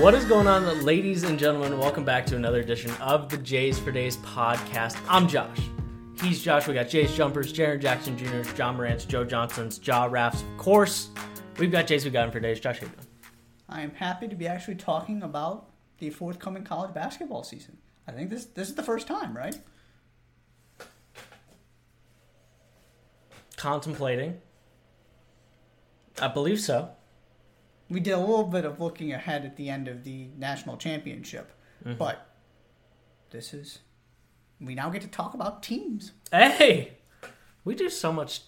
What is going on, ladies and gentlemen? Welcome back to another edition of the Jays for Days podcast. I'm Josh. He's Josh. We got Jays Jumpers, Jaren Jackson Jr., John Morantz, Joe Johnson's, Jaw Rafts, of course. We've got Jays We've got him for days. Josh, how you doing? I am happy to be actually talking about the forthcoming college basketball season. I think this this is the first time, right? Contemplating. I believe so. We did a little bit of looking ahead at the end of the national championship, mm-hmm. but this is we now get to talk about teams. Hey, we do so much.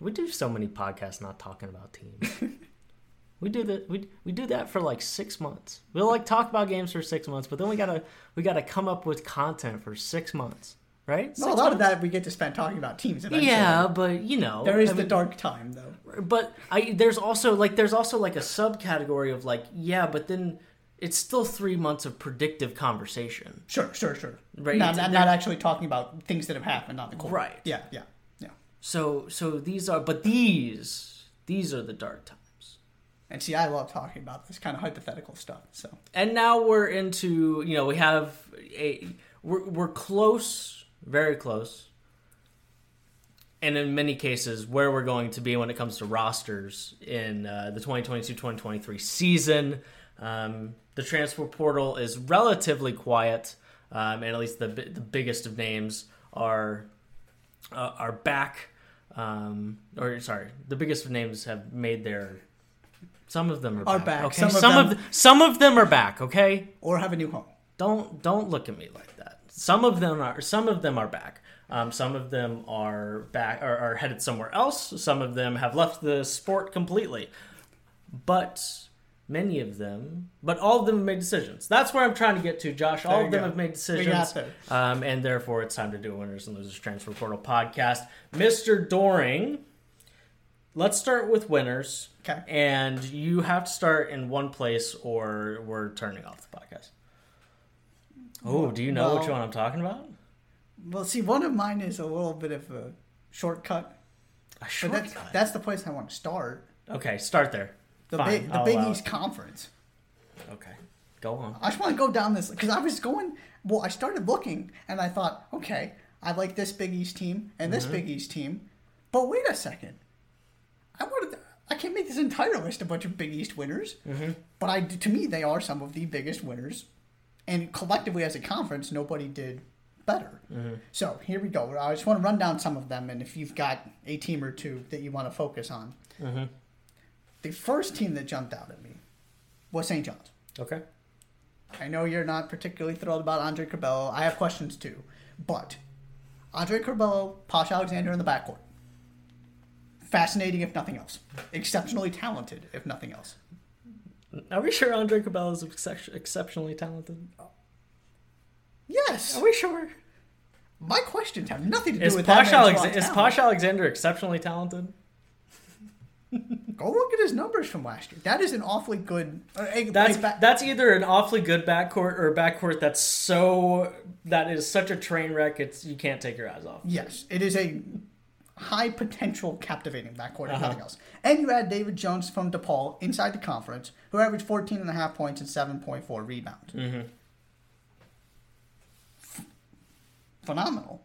We do so many podcasts not talking about teams. we do that. We we do that for like six months. We'll like talk about games for six months, but then we gotta we gotta come up with content for six months, right? Well, a lot of that we get to spend talking about teams. Eventually. Yeah, but you know, there is I the mean, dark time though. but I there's also like there's also like a subcategory of like yeah, but then it's still three months of predictive conversation. Sure, sure, sure. Right, Not, not, not actually talking about things that have happened on the court. Right. Yeah, yeah, yeah. So so these are but these these are the dark times. And see, I love talking about this kind of hypothetical stuff. So And now we're into you know we have a we're we're close, very close. And in many cases, where we're going to be when it comes to rosters in uh, the 2022-2023 season, um, the transfer portal is relatively quiet, um, and at least the the biggest of names are uh, are back. Um, or sorry, the biggest of names have made their. Some of them are, Are back. back. Okay, Some of some of them- th- some of them are back. Okay, or have a new home. don't don't look at me like that. Some of them are some of them are back. Um, some of them are back are, are headed somewhere else. Some of them have left the sport completely. But many of them, but all of them have made decisions. That's where I'm trying to get to, Josh. All of them go. have made decisions. Um, and therefore, it's time to do a winners and losers transfer portal podcast. Mr. Doring, let's start with winners. Okay. And you have to start in one place, or we're turning off the podcast. Oh, do you know which one I'm talking about? Well, see, one of mine is a little bit of a shortcut, A but shortcut. that's that's the place I want to start. okay, start there. The Fine, big the I'll Big East Conference. Okay, go on. I just want to go down this because I was going. Well, I started looking and I thought, okay, I like this Big East team and this mm-hmm. Big East team, but wait a second, I wanted. I can't make this entire list a bunch of Big East winners, mm-hmm. but I to me they are some of the biggest winners, and collectively as a conference, nobody did better. Mm-hmm. So here we go. I just want to run down some of them, and if you've got a team or two that you want to focus on, mm-hmm. the first team that jumped out at me was St. John's. Okay. I know you're not particularly thrilled about Andre Curbelo. I have questions too. But Andre Curbelo, Posh Alexander in the backcourt. Fascinating, if nothing else. Exceptionally talented, if nothing else. Are we sure Andre Curbelo is excep- exceptionally talented? Yes. Are we sure? My questions have nothing to do Is with Posh, that Alex- is. Posh Alexander exceptionally talented? Go look at his numbers from last year. That is an awfully good. uh, a- That's a that's either an awfully good backcourt or a backcourt that's so that is such a train wreck. It's you can't take your eyes off. Yes, it is a high potential, captivating backcourt, Uh-huh. nothing else. And you add David Jones from DePaul inside the conference, who averaged 14 and a half points and 7.4 rebounds. F- Phenomenal.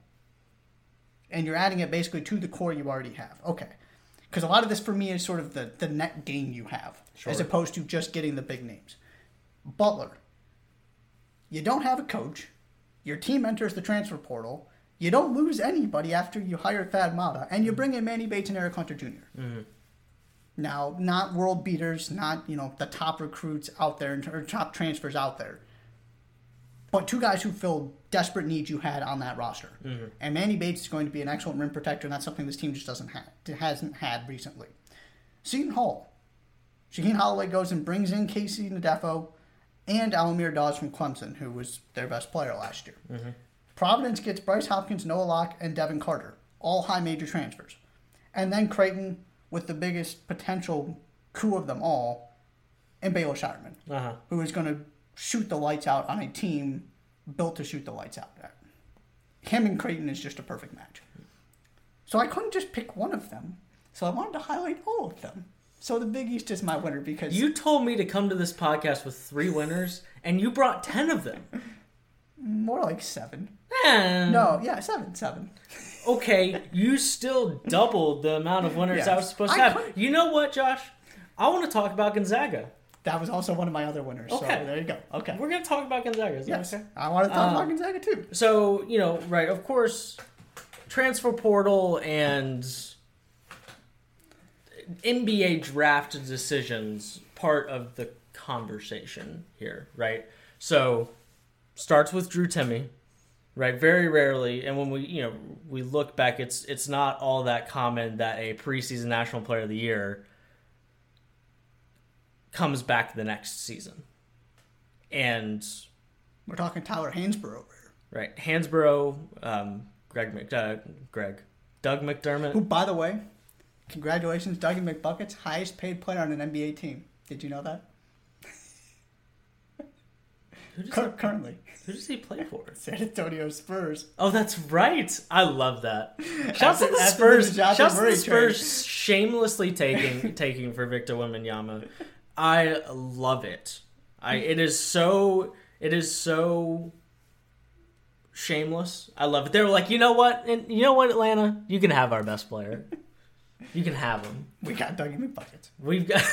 And you're adding it basically to the core you already have. Okay. Because a lot of this for me is sort of the, the net gain you have, as opposed to just getting the big names. Butler, you don't have a coach. Your team enters the transfer portal. You don't lose anybody after you hire Thad Matta, and you bring in Manny Bates and Eric Hunter junior mm-hmm. Now, not world beaters, not you know the top recruits out there or top transfers out there, but two guys who filled desperate needs you had on that roster. Mm-hmm. And Manny Bates is going to be an excellent rim protector, and that's something this team just doesn't have, hasn't had recently. Seton Hall, Shaheen Holloway goes and brings in KC Ndefo and Al-Amir Dawes from Clemson, who was their best player last year. Mm-hmm. Providence gets Bryce Hopkins, Noah Locke, and Devin Carter, all high major transfers. And then Creighton, with the biggest potential coup of them all, and Baylor Scheierman, Uh huh. who is going to shoot the lights out on a team built to shoot the lights out. Him and Creighton is just a perfect match. So I couldn't just pick one of them. So I wanted to highlight all of them. So the Big East is my winner because You told me to come to this podcast with three winners, and you brought ten of them. more like seven. Eh, No, yeah, seven, seven. Okay, you still doubled the amount of winners I was supposed to I have. could- You know what, Josh? I want to talk about Gonzaga. That was also one of my other winners. Okay. So there you go. Okay. We're going to talk about Gonzaga. Is that Yes. okay? I want to talk Um, about Gonzaga too. So, you know, right, of course, transfer portal and NBA draft decisions part of the conversation here, right? So, starts with Drew Timme, right? Very rarely, and when we, you know, we look back, it's it's not all that common that a preseason National Player of the Year comes back the next season, and We're talking Tyler Hansbrough over here. Right, Hansbrough, um, Greg, Mc, uh, Greg, Doug McDermott. Who, by the way, congratulations, Dougie McBuckets, highest paid player on an NBA team. Did you know that? Who does, Cur- he, currently, who does he play for? San Antonio Spurs. Oh, that's right. I love that. Shouts to the Spurs. Shouts to the Spurs shamelessly taking taking for Victor Wembanyama. I love it. I it is so it is so shameless. I love it. They were like, you know what, and you know what, Atlanta, you can have our best player. You can have him. We got Dougie McBuckets. We've got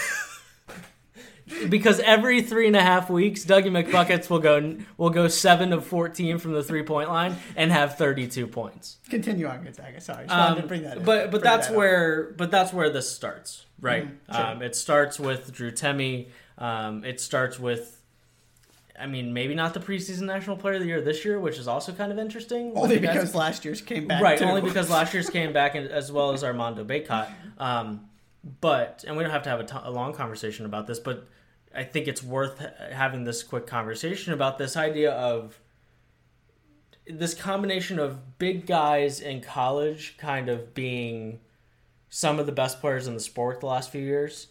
because every three and a half weeks, Dougie McBuckets will go will go seven of fourteen from the three point line and have thirty two points. Continue on Gonzaga. Sorry, just wanted Um, to bring that in. but but that's that up. where but that's where this starts, right? Mhm, sure. um, it starts with Drew Timme. Um, it starts with. I mean, maybe not the preseason National Player of the Year this year, which is also kind of interesting. only with the guys- because last year's came back. right too. only because last year's came back and, as well as Armando Bacot um, but and we don't have to have a to- a long conversation about this but i think it's worth having this quick conversation about this idea of this combination of big guys in college kind of being some of the best players in the sport the last few years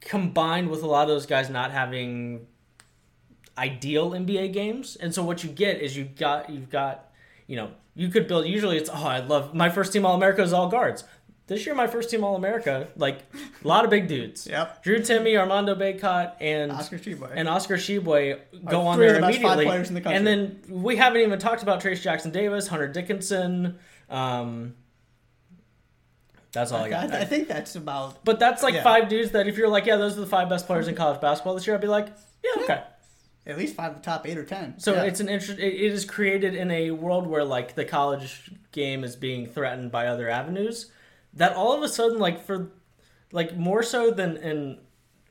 combined with a lot of those guys not having ideal NBA games. And so what you get is you've got you've got you know you could build. Usually it's oh I love my first team All America is all guards. This year my first team All America like a lot of big dudes. Yep. Drew Timme, Armando Bacot, and Oscar Tshiebwe. and Oscar Tshiebwe go Are on there the immediately. players in the and then we haven't even talked about Trayce Jackson-Davis, Hunter Dickinson. Um, that's all I I, got. I think that's about but that's like Yeah. five dudes that if you're like, yeah, those are the five best players in college basketball this year, I'd be like, yeah, okay. at least five of the top eight or ten. So Yeah. it's an interest. It it is created in a world where like the college game is being threatened by other avenues. That all of a sudden, like for, like more so than in,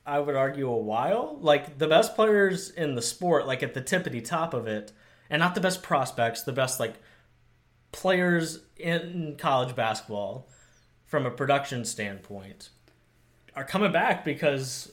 I would argue a while. Like the best players in the sport, like at the tippity top of it, and not the best prospects, the best like players in college basketball from a production standpoint are coming back because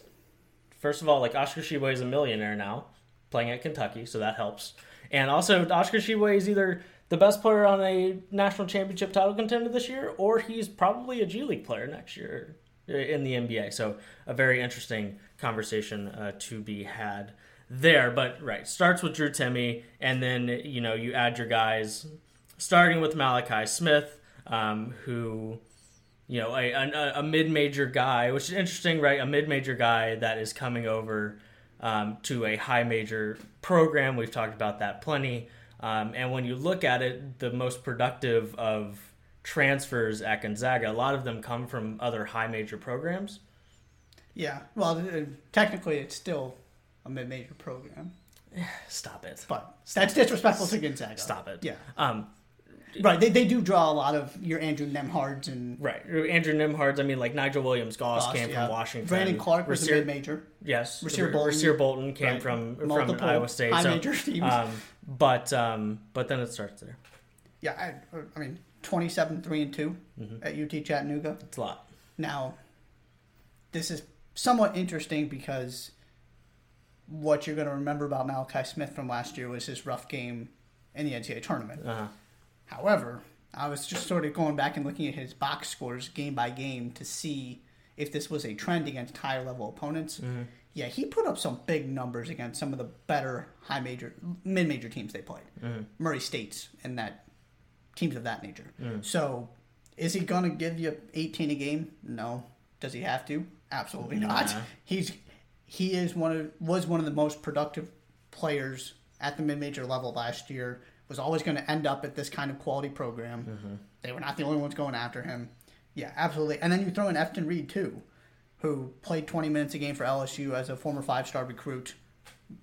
first of all, like Oscar Tshiebwe is a millionaire now, playing at Kentucky, so that helps. And also, Oscar Tshiebwe is either the best player on a national championship title contender this year, or he's probably a G League player next year in the NBA. So a very interesting conversation uh, to be had there. But right, starts with Drew Timme, and then you know you add your guys, starting with Malachi Smith, um, who you know, a, a, a mid-major guy, which is interesting, right? A mid-major guy that is coming over um, to a high-major program. We've talked about that plenty. Um, and when you look at it, the most productive of transfers at Gonzaga, a lot of them come from other high-major programs. yeah. Well, uh, technically, it's still a mid-major program, Stop it. but that's disrespectful to Gonzaga. Stop it. Yeah. Um, Right. They, they do draw a lot of your Andrew Nembhards and right. Andrew Nembhards. I mean, like Nigel Williams-Goss Goss, came yeah. from Washington. Brandon Clarke was a Rashir- mid-major. Yes, Rashir Bolton. Rashir Bolton came Right. from from Iowa State. high so, major teams. Um, but um, but then it starts there. Yeah. I, I mean, 27, 3 and 2 Mm-hmm. at UT Chattanooga. It's a lot. Now, this is somewhat interesting because what you're going to remember about Malachi Smith from last year was his rough game in the NCAA tournament. Uh-huh. However, I was just sort of going back and looking at his box scores game by game to see if this was a trend against higher level opponents. Mm-hmm. Yeah, he put up some big numbers against some of the better high major, mid major teams they played. Mm-hmm. Murray States and that teams of that nature. Mm-hmm. So, is he going to give you 18 a game? No. Does he have to? Absolutely not. Nah. He's he is one of was one of the most productive players at the mid major level last year. Was always going to end up at this kind of quality program. Mm-hmm. They were not the only ones going after him. Yeah, absolutely. And then you throw in Efton Reid too, who played 20 minutes a game for LSU as a former five star recruit,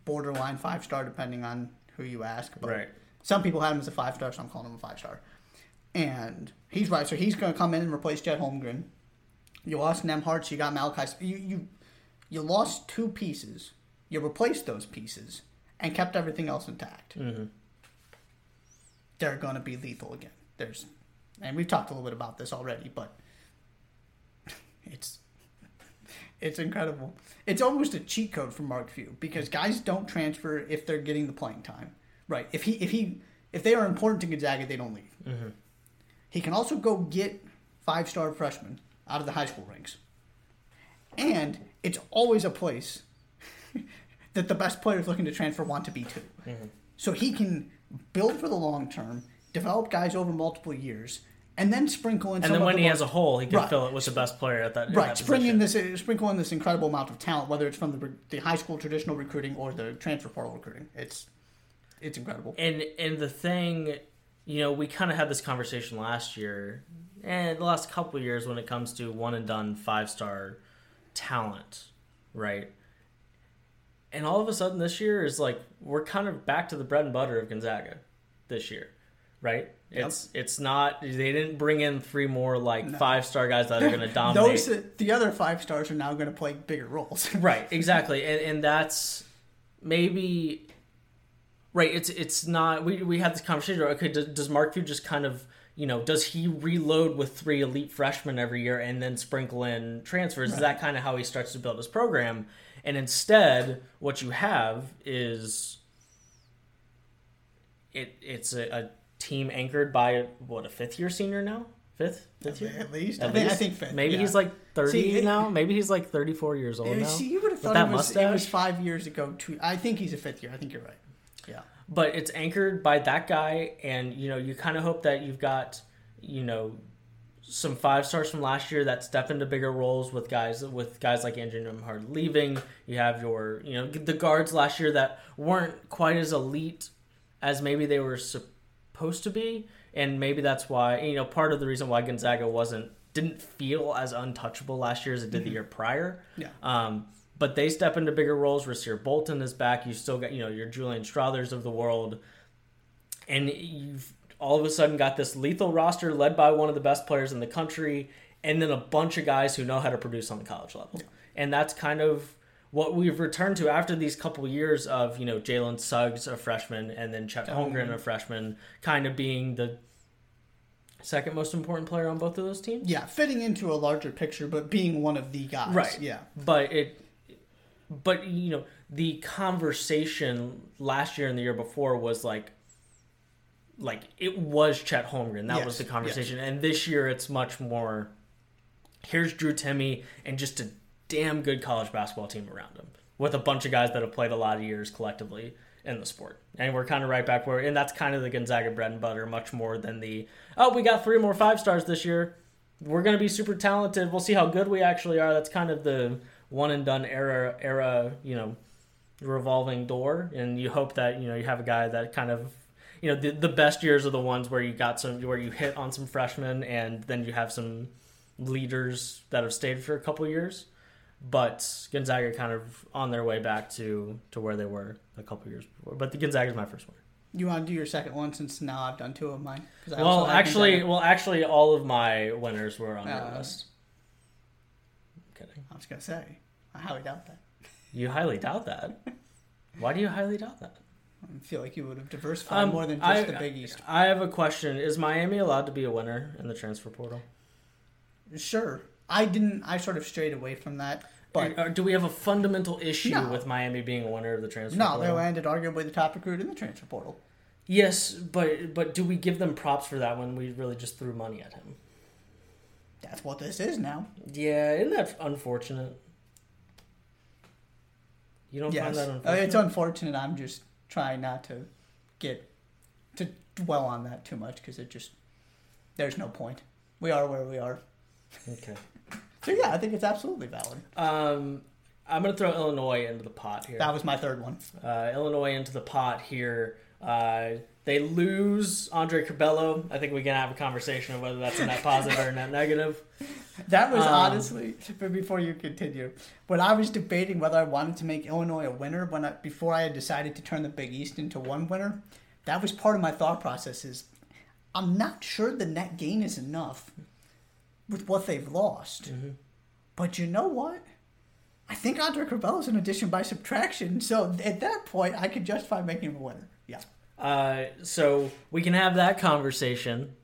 borderline five star depending on who you ask. But Right. some people had him as a five star, so I'm calling him a five star. And he's right. So he's going to come in and replace Chet Holmgren. You lost Nembhard. You got Malachi. You you you lost two pieces. You replaced those pieces and kept everything else intact. Mm-hmm. They're going to be lethal again. There's, and we've talked a little bit about this already, but it's it's incredible. It's almost a cheat code for Mark Few because guys don't transfer if they're getting the playing time. Right. If he if he if they are important to Gonzaga, they don't leave. Mm-hmm. He can also go get five star freshmen out of the high school ranks. And it's always a place that the best players looking to transfer want to be to. So he can build for the long term, develop guys over multiple years, and then sprinkle in And then when he most- has a hole, he can Right. fill it with the best player at that. Right, that spring in this, sprinkle in this incredible amount of talent, whether it's from the, the high school traditional recruiting or the transfer portal recruiting. It's it's incredible. And and the thing, you know, we kind of had this conversation last year and the last couple of years when it comes to one and done five star talent, right? And all of a sudden this year is like we're kind of back to the bread and butter of Gonzaga this year, right? Yep. It's it's not they didn't bring in three more like five star guys that are going to dominate. Those uh, the other five stars are now going to play bigger roles. right exactly and and that's maybe right it's it's not we we had this conversation okay does, does mark Few just kind of you know does he reload with three elite freshmen every year and then sprinkle in transfers is that kind of how he starts to build his program and instead what you have is it it's a, a team anchored by what a fifth year senior now fifth fifth year At least. At I think, I think fifth. maybe yeah. he's like 30 See, it- now maybe he's like 34 years old now See, you would have thought that it was, it was five years ago. Too. I think he's a fifth year. I think you're right. Yeah. but it's anchored by that guy and you know you kind of hope that you've got you know some five stars from last year that step into bigger roles with guys with guys like Andrew Nembhard leaving you have your you know the guards last year that weren't quite as elite as maybe they were supposed to be and maybe that's why you know part of the reason why Gonzaga wasn't didn't feel as untouchable last year as it did the year prior Yeah. um, but they step into bigger roles. Rashir Bolton is back. You still got, you know, your Julian Strawthers of the world. And you've all of a sudden got this lethal roster led by one of the best players in the country, and then a bunch of guys who know how to produce on the college level. And that's kind of what we've returned to after these couple years of, you know, Jalen Suggs, a freshman, and then Chet Holmgren, a freshman, kind of being the second most important player on both of those teams. Yeah, fitting into a larger picture, but being one of the guys. Right. Yeah. But it, but you know, the conversation last year and the year before was like, like it was Chet Holmgren. That was the conversation. And this year it's much more. Here's Drew Timme and just a damn good college basketball team around him with a bunch of guys that have played a lot of years collectively in the sport. And we're kind of right back where, and that's kind of the Gonzaga bread and butter, much more than the oh we got three more five stars this year we're going to be super talented. We'll see how good we actually are. That's kind of the one and done era era, you know, revolving door and you hope that, you know, you have a guy that kind of you know, the, the best years are the ones where you got some where you hit on some freshmen and then you have some leaders that have stayed for a couple years. But Gonzaga kind of on their way back to to where they were a couple years before. But the Gonzaga's my first one. You want to do your second one since now I've done two of mine I Well, actually, Gonzaga. well, actually, all of my winners were on your Uh, list. I'm kidding. I was gonna say, I highly doubt that. You highly doubt that. Why do you highly doubt that? I feel like you would have diversified Um, more than just I- the Big East. I have a question. Is Miami allowed to be a winner in the transfer portal? Sure, I didn't. I sort of strayed away from that, but Or do we have a fundamental issue No. with Miami being a winner of the transfer portal? no, they landed arguably the top recruit in the transfer portal. Yes, but but do we give them props for that when we really just threw money at him? That's what this is now. Yeah, isn't that unfortunate? You don't yes, find that Uh, unfortunate? it's unfortunate. I'm just trying not to get to dwell on that too much because it just there's no point. We are where we are. okay. So yeah, I think it's absolutely valid. Um, I'm going to throw Illinois into the pot here. That was my third one. Uh, Illinois into the pot here. Uh, they lose Andre Curbelo. I think we can have a conversation of whether that's a net positive or a net negative. That was Um, honestly, but before you continue, when I was debating whether I wanted to make Illinois a winner, when I, before I had decided to turn the Big East into one winner, that was part of my thought process. Is I'm not sure the net gain is enough with what they've lost, but you know what? I think Andre Curbelo is an addition by subtraction. So at that point, I could justify making him a winner. Yeah. Uh, so we can have that conversation.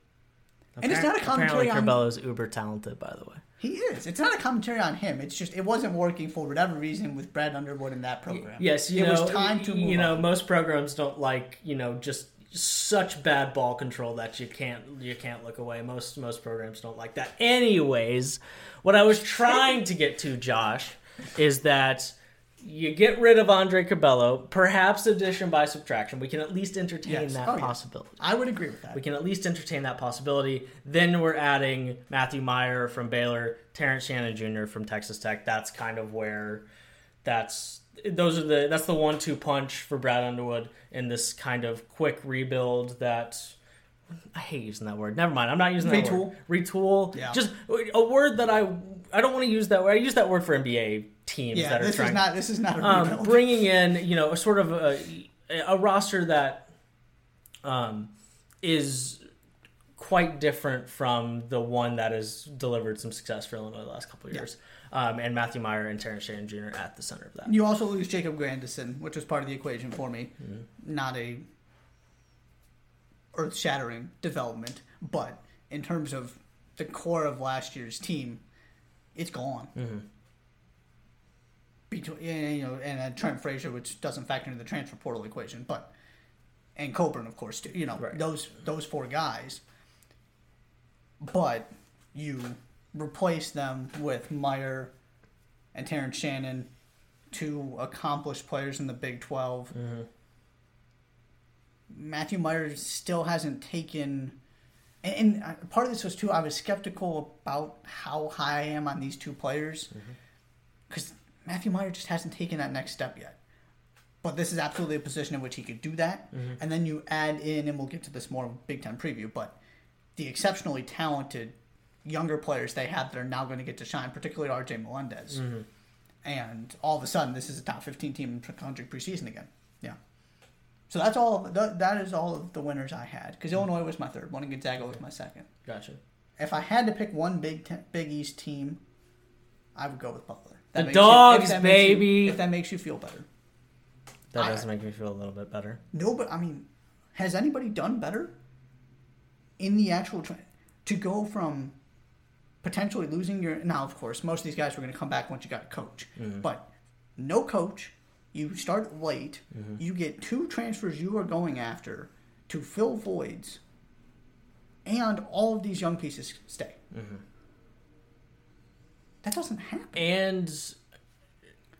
And it's not a commentary Apparently, on- Curbelo's uber talented, by the way. He is. It's not a commentary on him. It's just it wasn't working for whatever reason with Brad Underwood in that program. Yes, you it know, was time to move you know, on. most programs don't like you know just such bad ball control that you can't you can't look away. Most most programs don't like that. Anyways, what I was trying to get to, Josh, is that you get rid of Andre Curbelo, perhaps addition by subtraction. We can at least entertain Yes. that Oh, possibility. I would agree with that. We can at least entertain that possibility. Then we're adding Matthew Mayer from Baylor, Terrence Shannon Jr. from Texas Tech. That's kind of where that's those are the that's the one two punch for Brad Underwood in this kind of quick rebuild that I hate using that word. Never mind. I'm not using that Retool. word. Retool. Yeah. Just a word that I I don't want to use that word. I use that word for NBA teams yeah, that are this trying is not this is not a um, bringing in you know a sort of a, a roster that um, is quite different from the one that has delivered some success for Illinois the last couple of years. Um, and Matthew Mayer and Terrence Shannon Jr. at the center of that. You also lose Jacob Grandison, which was part of the equation for me. Mm-hmm. Not a earth shattering development, but in terms of the core of last year's team, it's gone. Mm-hmm. Between you know, and uh, Trent Frazier, which doesn't factor into the transfer portal equation, but and Cockburn, of course, too. You know, Right. those those four guys. But you replace them with Mayer and Terrence Shannon, two accomplished players in the Big 12. Matthew Mayer still hasn't taken. And, and uh, part of this was too, I was skeptical about how high I am on these two players. Mm-hmm. Because Matthew Mayer just hasn't taken that next step yet. But this is absolutely a position in which he could do that. Mm-hmm. And then you add in, and we'll get to this more Big Ten preview, but the exceptionally talented younger players they have that are now going to get to shine, particularly RJ Melendez. Mm-hmm. And all of a sudden, this is a top 15 team in the country preseason again. So that's all. That, that is all of the winners I had. Because hmm. Illinois was my third one, and Gonzaga was my second. Gotcha. If I had to pick one Big Ten, Big East team, I would go with Butler. That The you- Dogs, if that makes you- baby. if that makes you feel better. That I- does make me feel a little bit better. No, but I mean, has anybody done better in the actual tra- to go from potentially losing your now? Of course, most of these guys were going to come back once you got a coach, mm-hmm. but no coach. You start late. Mm-hmm. You get two transfers you are going after to fill voids, and all of these young pieces stay. Mm-hmm. That doesn't happen. And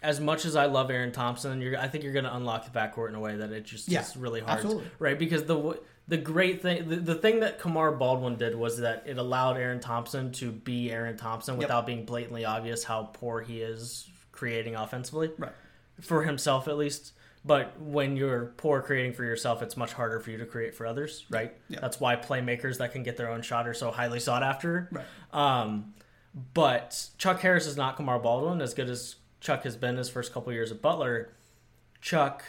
as much as I love Aaron Thompson, you're, I think you're going to unlock the backcourt in a way that it just Yeah, is really hard, absolutely. right? Because the the great thing, the, the thing that Kamar Baldwin did was that it allowed Aaron Thompson to be Aaron Thompson without being blatantly obvious how poor he is creating offensively, Right. For himself at least. But when you're poor creating for yourself, it's much harder for you to create for others, right? Yeah. That's why playmakers that can get their own shot are so highly sought after. Right. Um, but Chuck Harris is not Kamar Baldwin, as good as Chuck has been his first couple years at Butler. Chuck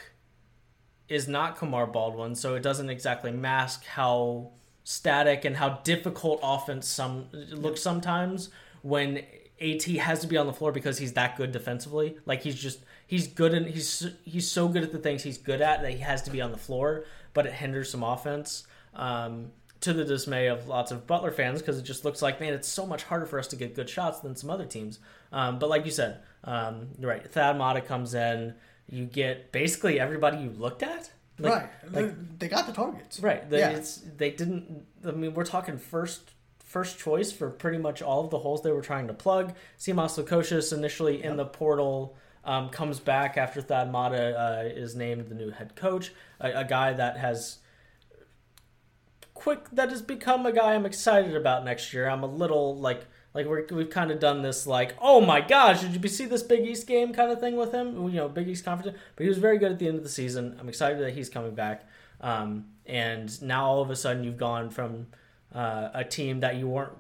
is not Kamar Baldwin, so it doesn't exactly mask how static and how difficult offense some looks sometimes when AT has to be on the floor because he's that good defensively. Like he's just he's good and he's he's so good at the things he's good at that he has to be on the floor, but it hinders some offense. Um, to the dismay of lots of Butler fans because it just looks like man, it's so much harder for us to get good shots than some other teams. Um, but like you said, um, you're right. Thad Matta comes in, you get basically everybody you looked at. Like, right. like- they got the targets. Right. The, Yeah. It's they didn't. I mean, we're talking first first choice for pretty much all of the holes they were trying to plug. Simas Lukosius initially in the portal um, comes back after Thad Matta uh, is named the new head coach, a, a guy that has quick that has become a guy I'm excited about next year. I'm a little like Like we're, we've kind of done this like, oh my gosh, did you see this Big East game kind of thing with him? You know, Big East conference. But he was very good at the end of the season. I'm excited that he's coming back. Um, and now all of a sudden you've gone from uh, a team that you weren't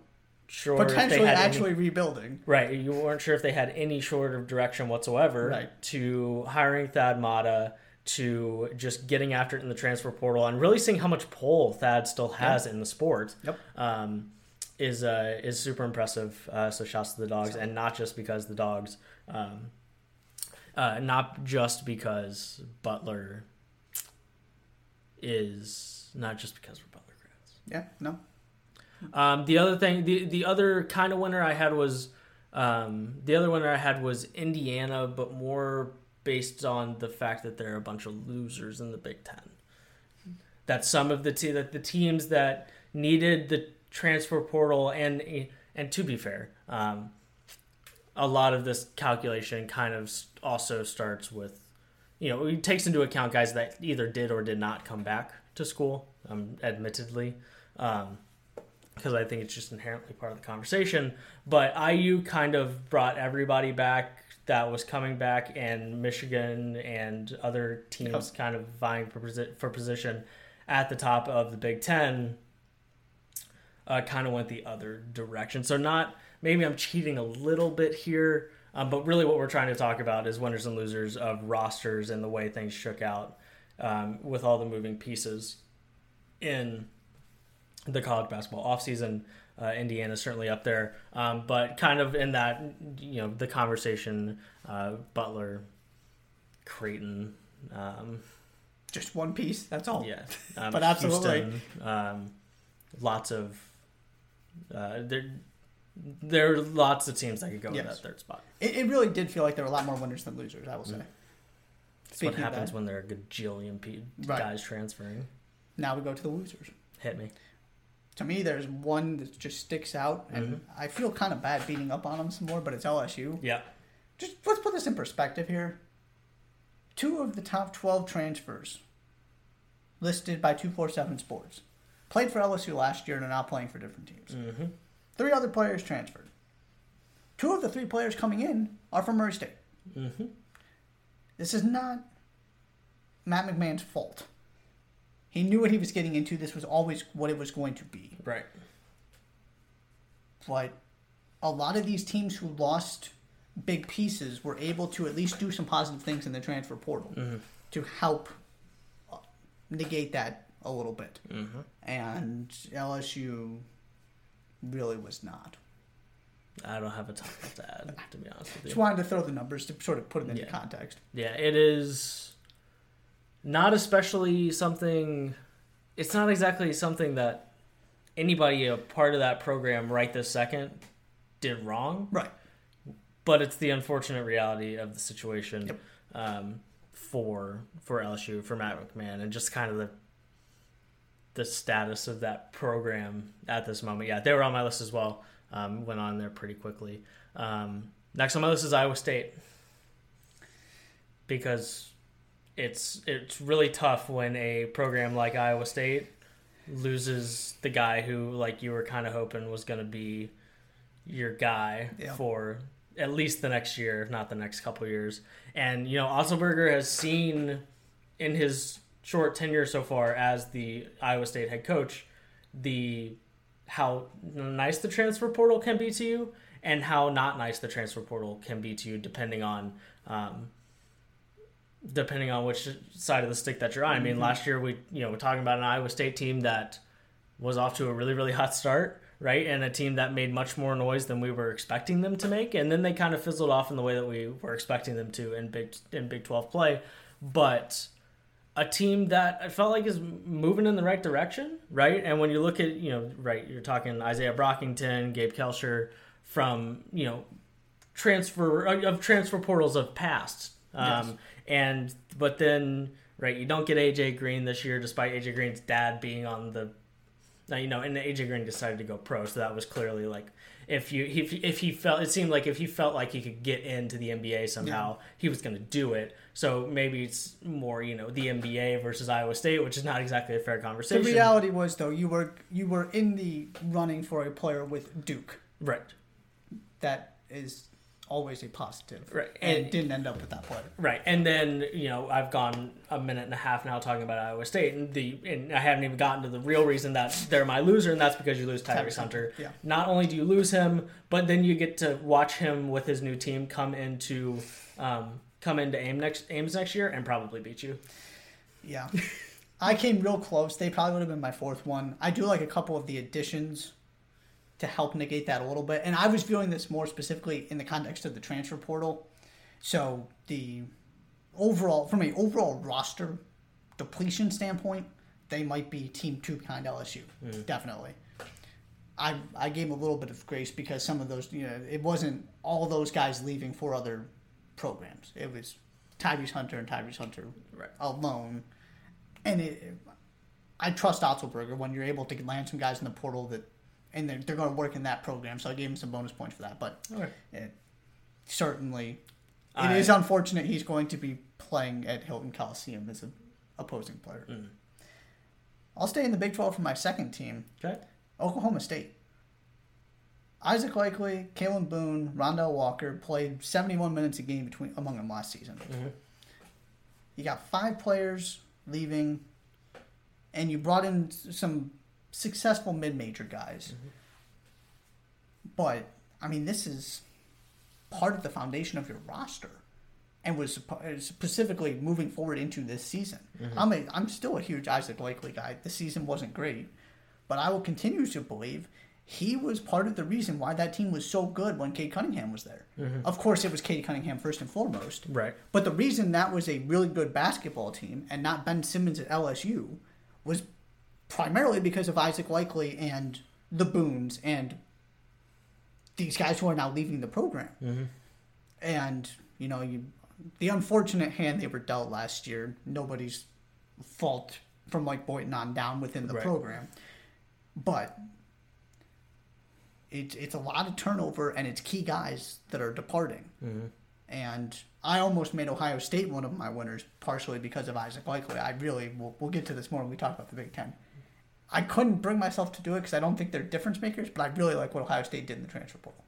sure Potentially had any- actually rebuilding. Right. You weren't sure if they had any sort of direction whatsoever Right. to hiring Thad Matta to just getting after it in the transfer portal and really seeing how much pull Thad still has in the sport. Yep. Um, is uh, is super impressive. Uh, so shouts to the dogs, and not just because the dogs, um, uh, not just because Butler is not just because we're Butler grads. Yeah, no. Um, the other thing, the the other kind of winner I had was um, the other winner I had was Indiana, but more based on the fact that there are a bunch of losers in the Big Ten. That some of the te- that the teams that needed the transfer portal and and to be fair, um, a lot of this calculation kind of also starts with you know it takes into account guys that either did or did not come back to school, um, admittedly. Um, because I think it's just inherently part of the conversation. But IU kind of brought everybody back that was coming back, and Michigan and other teams kind of vying for, posi- for position at the top of the Big Ten uh, kind of went the other direction. So, not maybe I'm cheating a little bit here, um, but really what we're trying to talk about is winners and losers of rosters and the way things shook out um, with all the moving pieces in the college basketball offseason. Uh, Indiana's certainly up there, um, but kind of in that, you know, the conversation, uh, Butler, Creighton, um, Just one piece. That's all. yeah, um, But absolutely. Houston, um, lots of uh, there. There are lots of teams that could go in that third spot. It, it really did feel like there were a lot more winners than losers. I will say. That's Speaking what happens when there are a gajillion pe- Right. guys transferring. now we go to the losers. Hit me. To me, there's one that just sticks out, and Mm-hmm. I feel kind of bad beating up on them some more, but it's LSU. Yeah. Just let's put this in perspective here. Two of the top 12 transfers listed by 247 Sports played for LSU last year and are now playing for different teams. Mm-hmm. Three other players transferred. Two of the three players coming in are from Murray State. Mm-hmm. This is not Matt McMahon's fault. He knew what he was getting into. This was always what it was going to be. Right. But a lot of these teams who lost big pieces were able to at least do some positive things in the transfer portal to help uh, negate that a little bit. Mm-hmm. And LSU really was not. I don't have a ton to add, to be honest with you. Just wanted to throw the numbers to sort of put it into Yeah. context. Yeah, it is not especially something. It's not exactly something that anybody a part of that program right this second did wrong, Right. but it's the unfortunate reality of the situation Yep. um, for for LSU for Matt McMahon and just kind of the the status of that program at this moment. Yeah, they were on my list as well. Um, went on there pretty quickly. Um, next on my list is Iowa State because it's it's really tough when a program like Iowa State loses the guy who like you were kind of hoping was going to be your guy Yeah. for at least the next year, if not the next couple years. And you know, Otzelberger has seen in his short tenure so far as the Iowa State head coach the how nice the transfer portal can be to you and how not nice the transfer portal can be to you depending on um, depending on which side of the stick that you're on. I mean, last year we you know we're talking about an Iowa State team that was off to a really really hot start, right, and a team that made much more noise than we were expecting them to make, and then they kind of fizzled off in the way that we were expecting them to in Big in Big Twelve play, but a team that I felt like is moving in the right direction, right? And when you look at, you know, right, you're talking Isaiah Brockington, Gabe Kalscheur from, you know, transfer of transfer portals of past. Um, Yes. And but then right, you don't get AJ Green this year despite AJ Green's dad being on the now, you know, and AJ Green decided to go pro, so that was clearly like if you if, if he felt it seemed like if he felt like he could get into the NBA somehow, he was going to do it. So maybe it's more you know the NBA versus Iowa State, which is not exactly a fair conversation. The reality was though you were you were in the running for a player with Duke. right? that is always a positive. Right, And, and- didn't end up with that player. Right, and then you know I've gone a minute and a half now talking about Iowa State, and the and I haven't even gotten to the real reason that they're my loser, and that's because you lose Tyrese Tyrese Hunter. Yeah. Not only do you lose him, but then you get to watch him with his new team come into um, come into aim next Ames next year and probably beat you. Yeah. I came real close. They probably would have been my fourth one. I do like a couple of the additions to help negate that a little bit. And I was viewing this more specifically in the context of the transfer portal. So the overall, from an overall roster depletion standpoint, they might be team two behind LSU. Mm-hmm. Definitely. I I gave them a little bit of grace because some of those, you know, it wasn't all those guys leaving for other programs. It was Tyrese Hunter and Tyrese Hunter Right. alone. And it, I trust Otzelberger when you're able to land some guys in the portal that, and they're, they're going to work in that program. So I gave him some bonus points for that. But Okay. it, certainly, it I- is unfortunate he's going to be playing at Hilton Coliseum as an opposing player. Mm. I'll stay in the Big 12 for my second team, Okay. Oklahoma State. Isaac Likekele, Kalen Boone, Rondel Walker played 71 minutes a game between among them last season. Mhm. You got five players leaving, and you brought in some successful mid-major guys. Mm-hmm. But I mean, this is part of the foundation of your roster, and was uh, specifically moving forward into this season. Mm-hmm. I'm a, I'm still a huge Isaac Likekele guy. The season wasn't great, but I will continue to believe he was part of the reason why that team was so good when Cade Cunningham was there. Mm-hmm. Of course, it was Cade Cunningham first and foremost. Right. But the reason that was a really good basketball team and not Ben Simmons at LSU was primarily because of Isaac Likekele and the Boons and these guys who are now leaving the program. Mm-hmm. And, you know, you, the unfortunate hand they were dealt last year, nobody's fault from Mike Boynton on down within the Right. program. But it's it's a lot of turnover and it's key guys that are departing. Mm-hmm. And I almost made Ohio State one of my winners, partially because of Isaac Likekele. I really, we'll, we'll get to this more when we talk about the Big Ten. I couldn't bring myself to do it because I don't think they're difference makers, but I really like what Ohio State did in the transfer portal.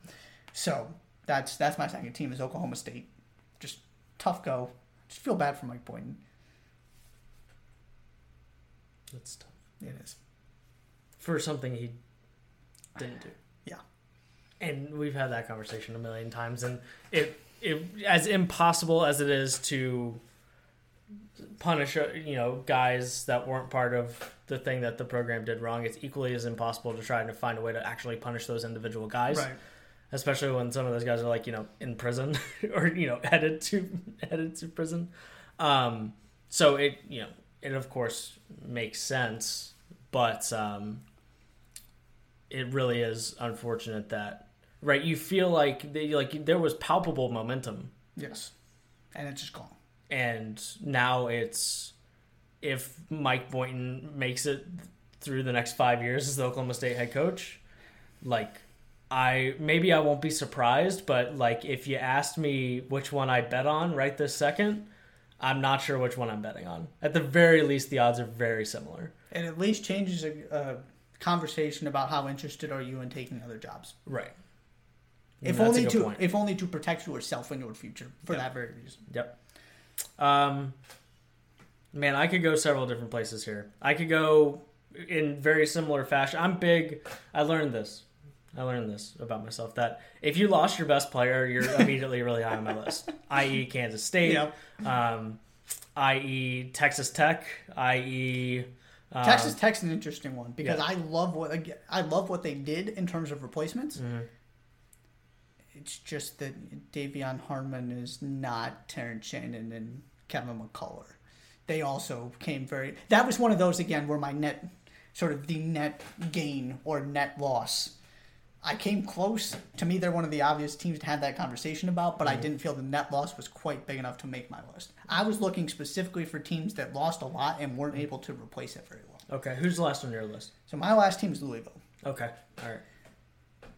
So that's that's my second team is Oklahoma State. Just tough go. Just feel bad for Mike Boynton. That's tough It is. for something he didn't do. Yeah. and we've had that conversation a million times and it it as impossible as it is to punish uh, you know guys that weren't part of the thing that the program did wrong it's equally as impossible to try to find a way to actually punish those individual guys Right. especially when some of those guys are like you know in prison or you know headed to headed to prison um so it you know it of course makes sense but um it really is unfortunate that right you feel like they, like there was palpable momentum Yes. And it's just gone. And now it's if Mike Boynton makes it through the next five years as the Oklahoma State head coach, like I maybe I won't be surprised, but like if you asked me which one I bet on right this second, I'm not sure which one I'm betting on. At the very least, the odds are very similar. It at least changes a, a conversation about how interested are you in taking other jobs. Right. If only to point. if only to protect yourself and your future for Yeah. that very reason. Yep. Um, man, I could go several different places here. I could go in very similar fashion. I'm big. I learned this. I learned this about myself that if you lost your best player, you're immediately really high on my list. I.e., Kansas State. Yep. Um, i.e., Texas Tech. I.e., um, Texas Tech's an interesting one because yeah. I love what I love what they did in terms of replacements. Mm-hmm. It's just that De'Vion Harmon is not Terrence Shannon and Kevin McCullar. They also came very. That was one of those again where my net, sort of the net gain or net loss. I came close. To me, they're one of the obvious teams to have that conversation about, but I didn't feel the net loss was quite big enough to make my list. I was looking specifically for teams that lost a lot and weren't mm. able to replace it very well. Okay, who's the last on your list? So my last team is Louisville. Okay, all right.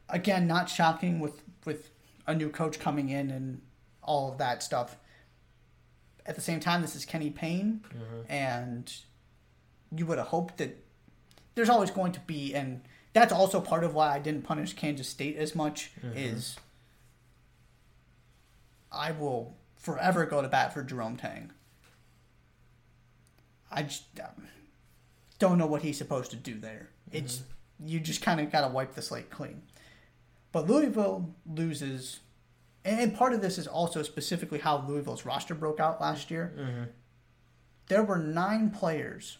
Again, not shocking with with a new coach coming in and all of that stuff. At the same time, this is Kenny Payne, and you would have hoped that there's always going to be, and that's also part of why I didn't punish Kansas State as much. Is I will forever go to bat for Jerome Tang. I just um, don't know what he's supposed to do there. It's you just kind of got to wipe the slate clean. But Louisville loses, and part of this is also specifically how Louisville's roster broke out last year. Mm-hmm. There were nine players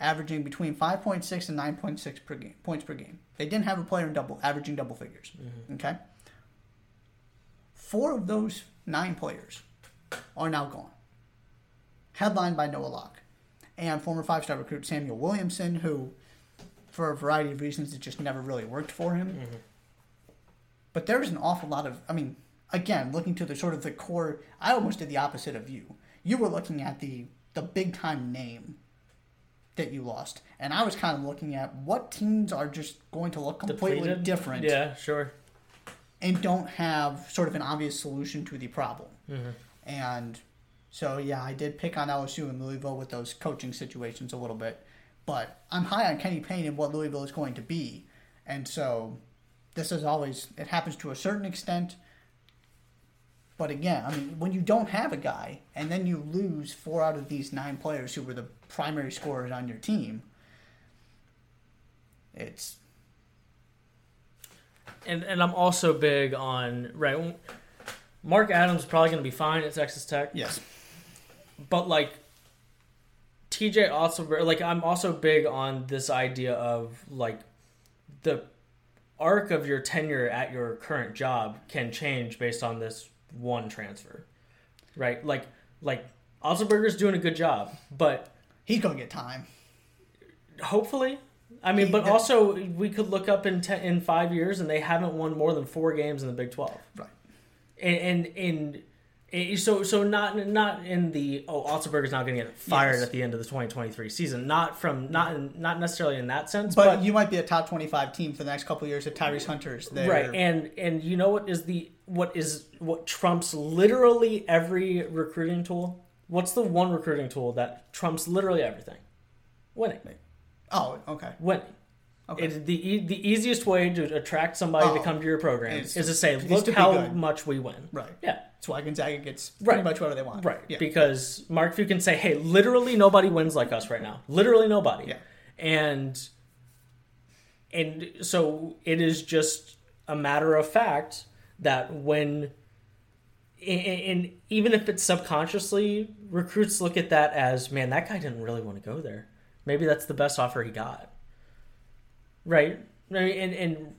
averaging between 5.6 and 9.6 per game, points per game. They didn't have a player in double averaging double figures. Mm-hmm. Okay? Four of those nine players are now gone. Headlined by Noah Locke and former five star recruit Samuell Williamson, who, for a variety of reasons, it just never really worked for him. Mm-hmm. But there's an awful lot of, I mean, again, looking to the sort of the core, I almost did the opposite of you. You were looking at the the big time name that you lost, and I was kind of looking at what teams are just going to look completely Depleted? different Yeah, sure. and don't have sort of an obvious solution to the problem. Mm-hmm. And so, yeah, I did pick on LSU and Louisville with those coaching situations a little bit. But I'm high on Kenny Payne and what Louisville is going to be. And so, this is always, it happens to a certain extent. But again, I mean, when you don't have a guy and then you lose four out of these nine players who were the primary scorers on your team, it's And and I'm also big on right. Mark Adams is probably going to be fine at Texas Tech. yes, but like TJ also like I'm also big on this idea of like the arc of your tenure at your current job can change based on this one transfer. Right? Like like Otzelberger's doing a good job, but he's going to get time. hopefully I mean, He- but also we could look up in ten, in 5 years and they haven't won more than 4 games in the Big 12 Right. and and, and and Eh, so so not not in the oh Otzelberger's not going to get fired Yes. at the end of the 2023 season not from not in, not necessarily in that sense But, but, you might be a top 25 team for the next couple of years if Tyrese Hunter's there. right and and you know what is the what is what trumps literally every recruiting tool what's the one recruiting tool that trumps literally everything winning oh, okay. winning Okay. It's the e- the easiest way to attract somebody Oh, to come to your program is- to say, "Look to how good." much we win." Right. Yeah. That's why Gonzaga gets Right. pretty much whatever they want. Right. Yeah. Because Mark Few can say, hey, literally nobody wins like us right now. Literally nobody. Yeah. And and so it is just a matter of fact that when and even if it's subconsciously recruits look at that as man that guy didn't really want to go there maybe that's the best offer he got right I mean, and and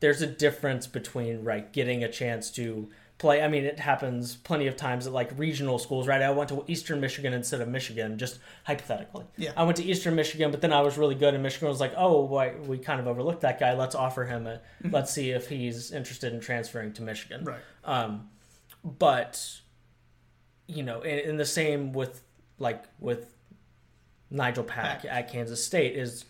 there's a difference between right getting a chance to play. I mean, it happens plenty of times at like regional schools, right? I went to Eastern Michigan instead of Michigan, just hypothetically. Yeah. I went to Eastern Michigan, but then I was really good, and Michigan was like, "Oh, we kind of overlooked that guy. Let's offer him a. Let's see if he's interested in transferring to Michigan." Right. Um, but you know, and, and the same with like with Nigel Pack Pack. at Kansas State is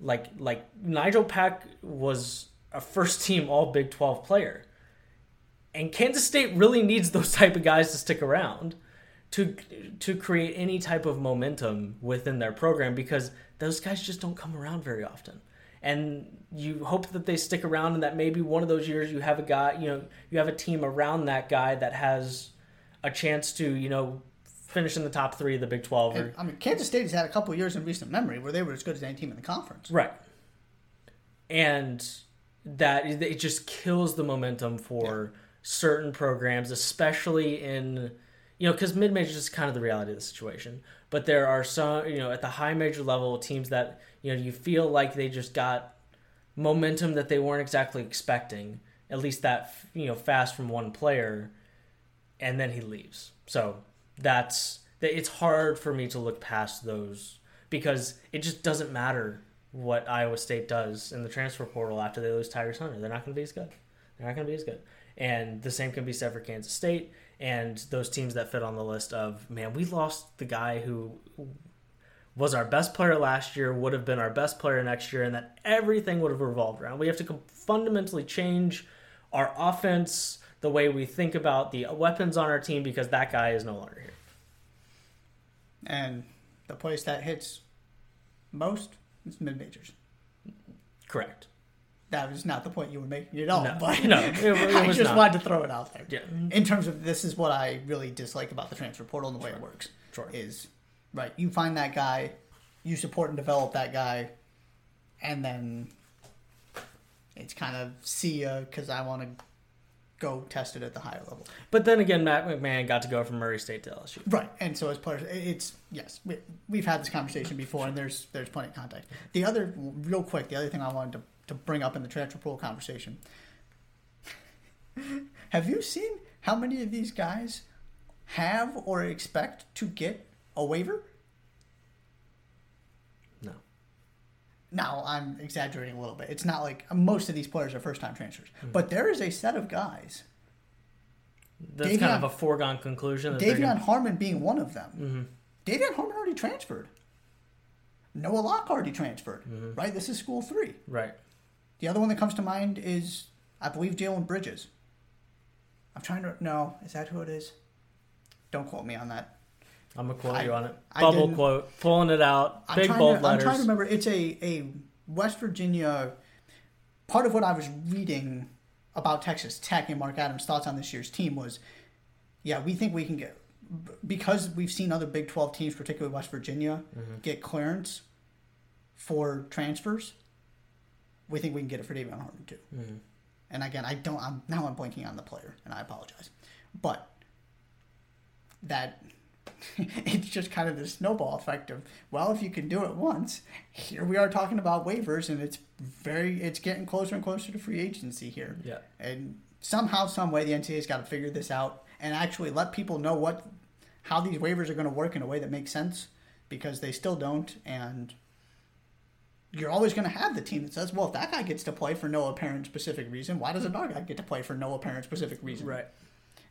like like Nigel Pack was a first team All Big Twelve player, and Kansas State really needs those type of guys to stick around to to create any type of momentum within their program because those guys just don't come around very often. And you hope that they stick around and that maybe one of those years you have a guy, you know, you have a team around that guy that has a chance to, you know, finish in the top three of the Big 12 or And, I mean, Kansas State has had a couple years in recent memory where they were as good as any team in the conference. Right. And that it just kills the momentum for certain programs, especially in you know because mid major is kind of the reality of the situation. But there are some you know at the high major level teams that you know you feel like they just got momentum that they weren't exactly expecting, at least that you know fast from one player, and then he leaves. So that's that it's hard for me to look past those because it just doesn't matter what Iowa State does in the transfer portal after they lose Tyrese Hunter. They're not going to be as good. They're not going to be as good. And the same can be said for Kansas State and those teams that fit on the list of man, we lost the guy who was our best player last year, would have been our best player next year, and that everything would have revolved around. We have to fundamentally change our offense, the way we think about the weapons on our team, because that guy is no longer here. And the place that hits most is mid majors. Correct. that was not the point you were making at all. No, but no, it- it I just not. wanted to throw it out there. Yeah. Mm-hmm. In terms of this is what I really dislike about the transfer portal and the way it works. Sure. Is right. You find that guy, you support and develop that guy, and then it's kind of see ya because I want to go test it at the higher level. But then again, Matt McMahon got to go from Murray State to LSU. Right, and so as players, it's yes, we, we've had this conversation before, and there's there's plenty of context. The other, real quick, the other thing I wanted to, to bring up in the transfer pool conversation. have you seen how many of these guys have or expect to get a waiver? Now I'm exaggerating a little bit. It's not like most of these players are first time transfers, hmm. but there is a set of guys. That's kind of a foregone conclusion. De'Vion gonna- Harmon being one of them. Mm-hmm. De'Vion Harmon already transferred. Noah Locke already transferred. Mm-hmm. Right? This is school three. right. The other one that comes to mind is, I believe, Jalen Bridges. I'm trying to. No, is that who it is? Don't quote me on that. I'm gonna quote I- you on it. Bubble quote, pulling it out, I'm big bold to, letters. I'm trying to remember. It's a, a West Virginia. Part of what I was reading about Texas Tech and Mark Adams' thoughts on this year's team was, yeah, we think we can get because we've seen other Big Twelve teams, particularly West Virginia, Mm-hmm. get clearance for transfers. We think we can get it for De'Vion Harmon too. Mm-hmm. And again, I don't. I'm now I'm blanking on the player, and I apologize, but that it's just kind of the snowball effect of well, if you can do it once, here we are talking about waivers, and it's very it's getting closer and closer to free agency here. Yeah. And somehow, some way, the NCAA's got to figure this out and actually let people know what how these waivers are going to work in a way that makes sense because they still don't and you're always going to have the team that says, well, if that guy gets to play for no apparent specific reason, why does another guy get to play for no apparent specific reason? Right.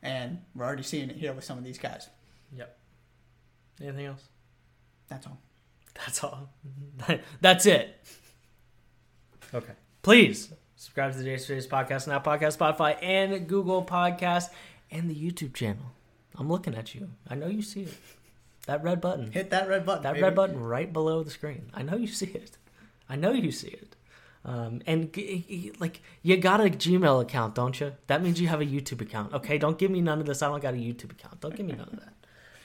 And we're already seeing it here with some of these guys. Yep. Anything else? That's all. That's all. That's it. Okay. Please subscribe to the Jason Days Podcast, now Podcast, Spotify, and Google Podcast, and the YouTube channel. I'm looking at you. I know you see it. That red button. Hit that red button. That baby. red button right below the screen. I know you see it. I know you see it. Um, and g- g- like you got a Gmail account, don't you? That means you have a YouTube account. Okay, don't give me none of this. I don't got a YouTube account. Don't give me none of that.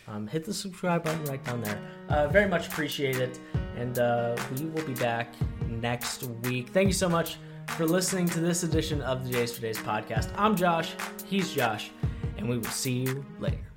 Um, hit the subscribe button right down there. Uh, very much appreciate it. And uh, we will be back next week. Thank you so much for listening to this edition of the Jays for Days podcast. I'm Josh. He's Josh. And we will see you later.